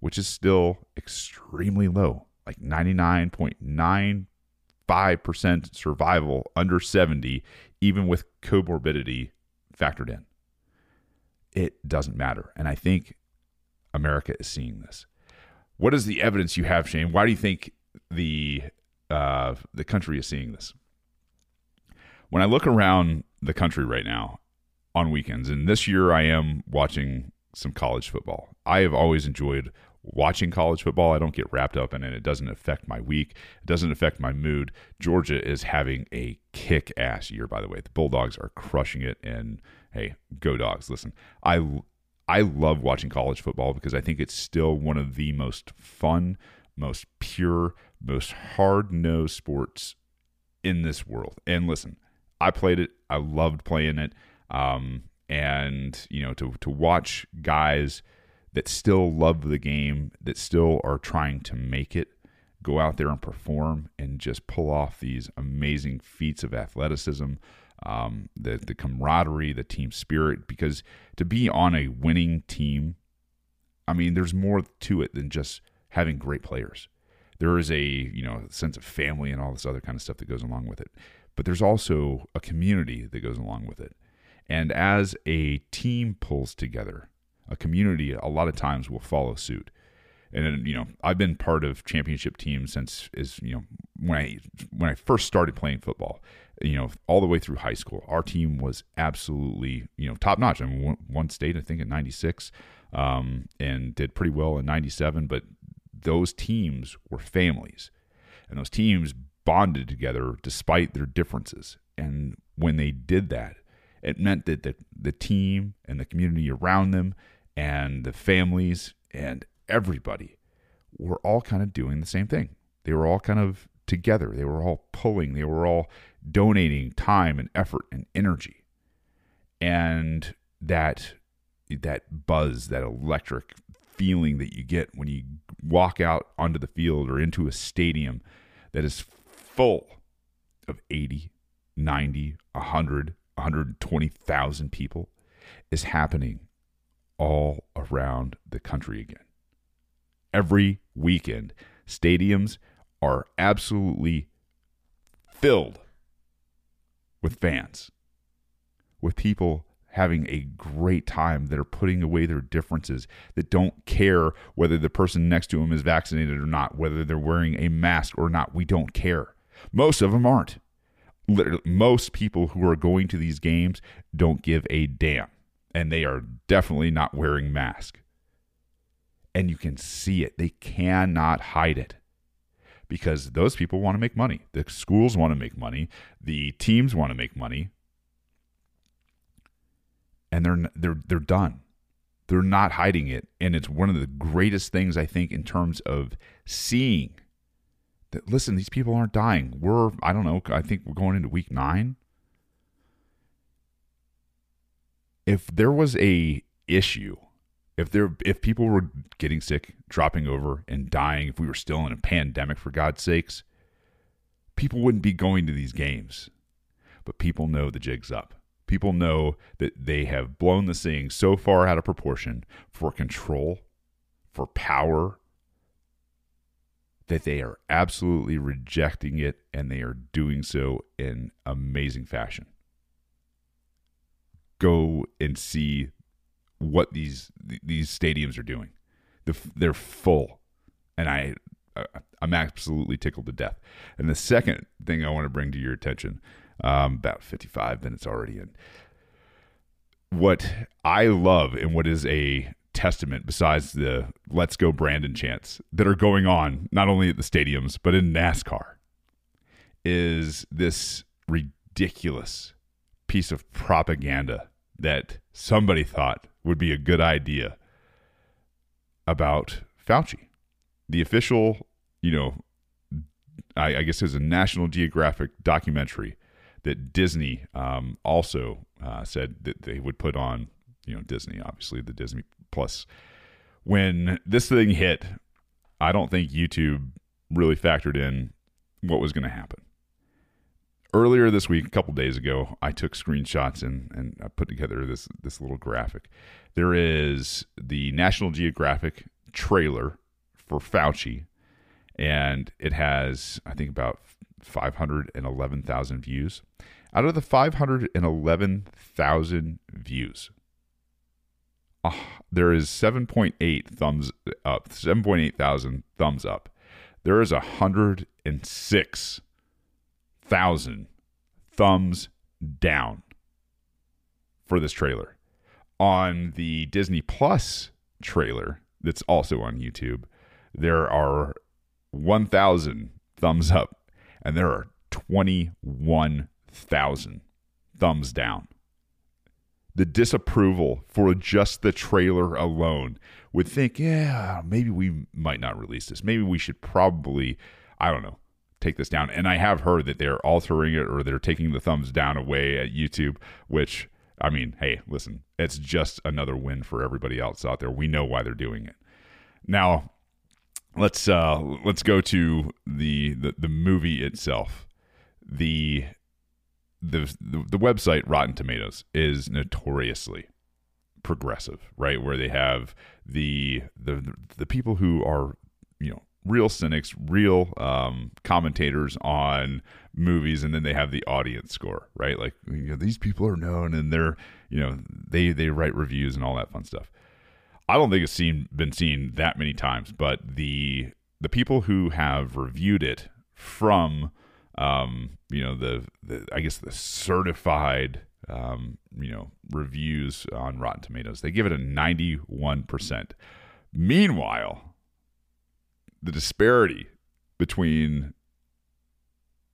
which is still extremely low, like 99.95% survival under 70, even with comorbidity factored in. It doesn't matter. And I think America is seeing this. What is the evidence you have, Shane? Why do you think the uh, the country is seeing this? When I look around the country right now on weekends, and this year I am watching some college football. I have always enjoyed watching college football. I don't get wrapped up in it. It doesn't affect my week. It doesn't affect my mood. Georgia is having a kick ass year, by the way. The Bulldogs are crushing it. And hey, go dogs. Listen, I I love watching college football because I think it's still one of the most fun, most pure, most hard nosed sports in this world. And listen, I played it. I loved playing it. Um, and you know to to watch guys that still love the game that still are trying to make it go out there and perform and just pull off these amazing feats of athleticism um, the the camaraderie the team spirit because to be on a winning team I mean there's more to it than just having great players there is a you know sense of family and all this other kind of stuff that goes along with it but there's also a community that goes along with it and as a team pulls together, a community a lot of times will follow suit. And you know, I've been part of championship teams since is you know when I when I first started playing football. You know, all the way through high school, our team was absolutely you know top notch. I mean, one, state I think in '96, um, and did pretty well in '97. But those teams were families, and those teams bonded together despite their differences. And when they did that, it meant that the, the team and the community around them and the families and everybody were all kind of doing the same thing. They were all kind of together. They were all pulling. They were all donating time and effort and energy. And that that buzz, that electric feeling that you get when you walk out onto the field or into a stadium that is full of 80, 90, 100, 120,000 people is happening all around the country again. Every weekend, stadiums are absolutely filled with fans, with people having a great time that are putting away their differences, that don't care whether the person next to them is vaccinated or not, whether they're wearing a mask or not. We don't care. Most of them aren't. Literally most people who are going to these games don't give a damn and they are definitely not wearing masks and you can see it. They cannot hide it. Because those people want to make money. The schools want to make money. The teams want to make money. And they're they're they're done. They're not hiding it. And it's one of the greatest things i think in terms of seeing that listen, these people aren't dying. We're I don't know, I think we're going into week 9. If there was a issue If there if people were getting sick, dropping over and dying, if we were still in a pandemic for God's sakes, people wouldn't be going to these games. But people know the jig's up. People know that they have blown this thing so far out of proportion for control, for power, that they are absolutely rejecting it and they are doing so in amazing fashion. Go and see what these these stadiums are doing. They're full, and I I'm absolutely tickled to death. And the second thing I want to bring to your attention, um, about 55 minutes already in, what I love and what is a testament besides the let's go Brandon chants that are going on not only at the stadiums but in NASCAR is this ridiculous piece of propaganda that somebody thought would be a good idea about Fauci. The official, you know, I, I guess there's a National Geographic documentary that Disney um, also uh, said that they would put on, you know, Disney, obviously the Disney Plus. When this thing hit, I don't think YouTube really factored in what was going to happen. Earlier this week, a couple days ago, I took screenshots and, and I put together this this little graphic. There is the National Geographic trailer for Fauci, and it has, I think, about 511,000 views. Out of the 511,000 views, uh, there is 7.8 thumbs up, 7.8 thousand thumbs up. There is 106,000 thumbs down for this trailer. On the Disney Plus trailer, that's also on YouTube, there are 1,000 thumbs up and there are 21,000 thumbs down the disapproval for just the trailer alone would think, yeah, maybe we might not release this. Maybe we should probably, I don't know, take this down. And I have heard that they're altering it or they're taking the thumbs down away at YouTube, which, I mean, hey, listen, it's just another win for everybody else out there. We know why they're doing it. Now, let's uh let's go to the the, the movie itself. The the, the, website Rotten Tomatoes is notoriously progressive, right? Where they have the the the people who are you know real cynics, real um, commentators on movies, and then they have the audience score, right? Like you know, these people are known, and they're you know they they write reviews and all that fun stuff. I don't think it's seen been seen that many times, but the the people who have reviewed it from um, you know the, the I guess the certified um, you know reviews on Rotten Tomatoes. They give it a 91%. Meanwhile, the disparity between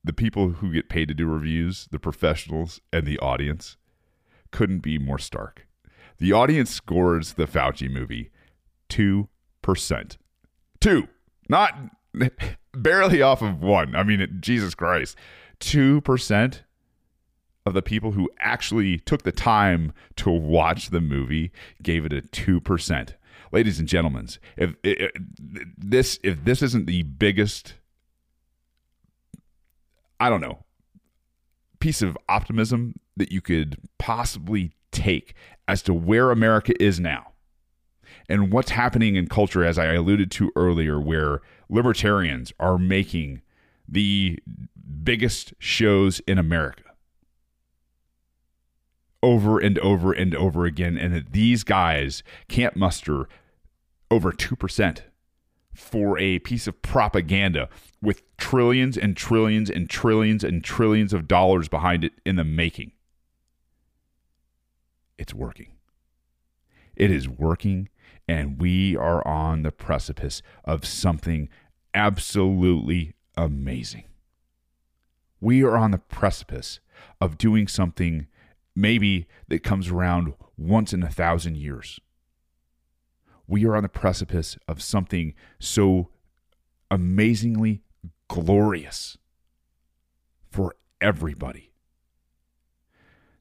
the people who get paid to do reviews, the professionals, and the audience couldn't be more stark. The audience scores the Fauci movie 2%. 2. Not barely off of one. I mean, Jesus Christ. 2% of the people who actually took the time to watch the movie gave it a 2%. Ladies and gentlemen, if, if this if this isn't the biggest I don't know, piece of optimism that you could possibly take as to where America is now and what's happening in culture, as I alluded to earlier, where libertarians are making the biggest shows in America over and over and over again, and that these guys can't muster over 2% for a piece of propaganda with trillions and trillions and trillions and trillions of dollars behind it in the making. It's working. It is working and we are on the precipice of something absolutely amazing. We are on the precipice of doing something maybe that comes around once in a thousand years. We are on the precipice of something so amazingly glorious for everybody.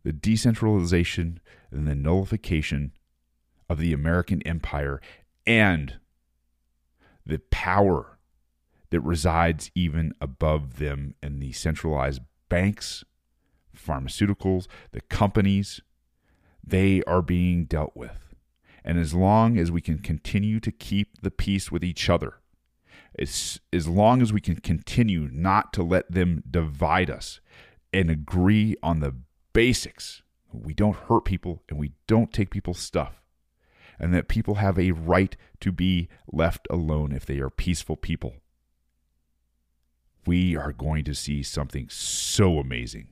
The decentralization and the nullification of the American empire and the power that resides even above them in the centralized banks, pharmaceuticals, the companies, they are being dealt with. And as long as we can continue to keep the peace with each other, as, as long as we can continue not to let them divide us and agree on the basics, we don't hurt people and we don't take people's stuff, and that people have a right to be left alone if they are peaceful people. We are going to see something so amazing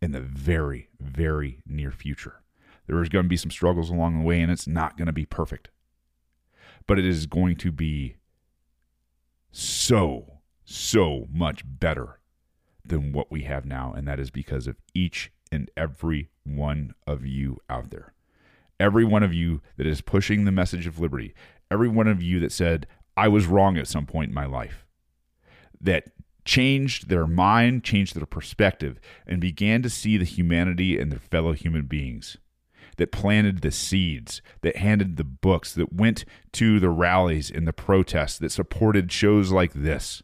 in the very, very near future. There is going to be some struggles along the way, and it's not going to be perfect. But it is going to be so, so much better than what we have now. And that is because of each and every one of you out there. Every one of you that is pushing the message of liberty. Every one of you that said, I was wrong at some point in my life. That changed their mind, changed their perspective, and began to see the humanity in their fellow human beings. That planted the seeds, that handed the books, that went to the rallies and the protests, that supported shows like this.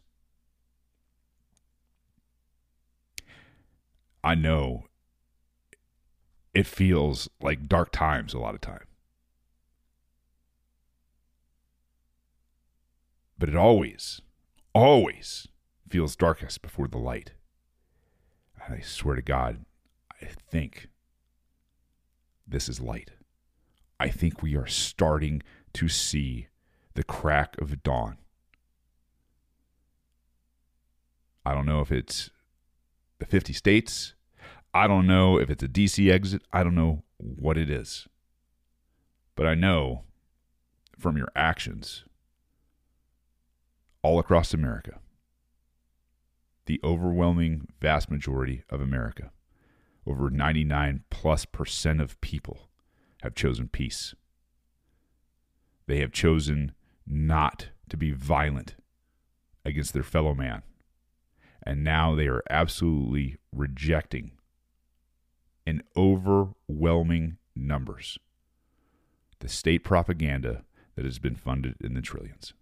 I know it feels like dark times a lot of time. But it always, always feels darkest before the light. And I swear to God, I think this is light. I think we are starting to see the crack of dawn. I don't know if it's the 50 states. I don't know if it's a DC exit. I don't know what it is. But I know from your actions all across America, the overwhelming vast majority of America, over 99 plus percent of people, have chosen peace. They have chosen not to be violent against their fellow man. And now they are absolutely rejecting in overwhelming numbers the state propaganda that has been funded in the trillions.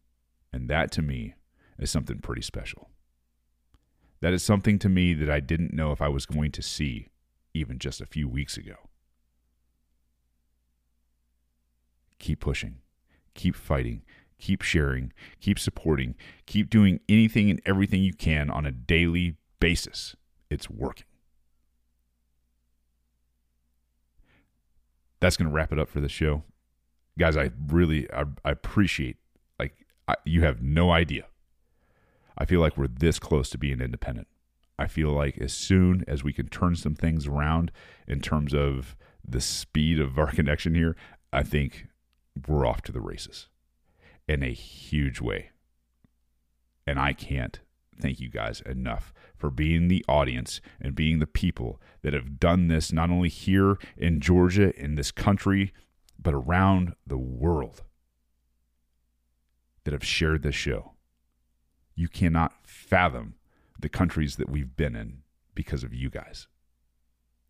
And that to me is something pretty special. That is something to me that I didn't know if I was going to see even just a few weeks ago. Keep pushing, keep fighting, keep sharing, keep supporting, keep doing anything and everything you can on a daily basis. It's working. That's going to wrap it up for the show. Guys, I really I, I appreciate like I, you have no idea. I feel like we're this close to being independent. I feel like as soon as we can turn some things around in terms of the speed of our connection here, I think we're off to the races in a huge way. And I can't thank you guys enough for being the audience and being the people that have done this not only here in Georgia, in this country, but around the world that have shared this show. You cannot fathom the countries that we've been in because of you guys.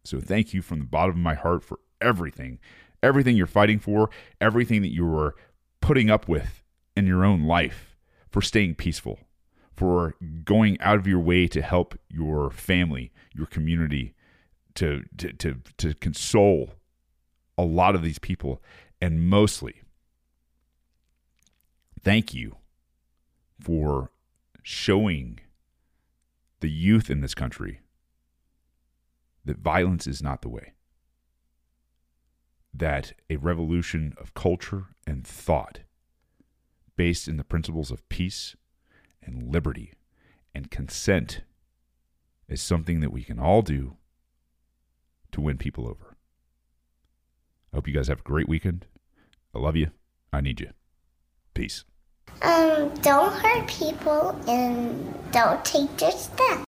So thank you from the bottom of my heart for everything, everything you're fighting for, everything that you are putting up with in your own life, for staying peaceful, for going out of your way to help your family, your community, to to to, to console a lot of these people, and mostly thank you for showing the youth in this country that violence is not the way. That a revolution of culture and thought based in the principles of peace and liberty and consent is something that we can all do to win people over. I hope you guys have a great weekend. I love you. I need you. Peace. Um, don't hurt people and don't take their stuff.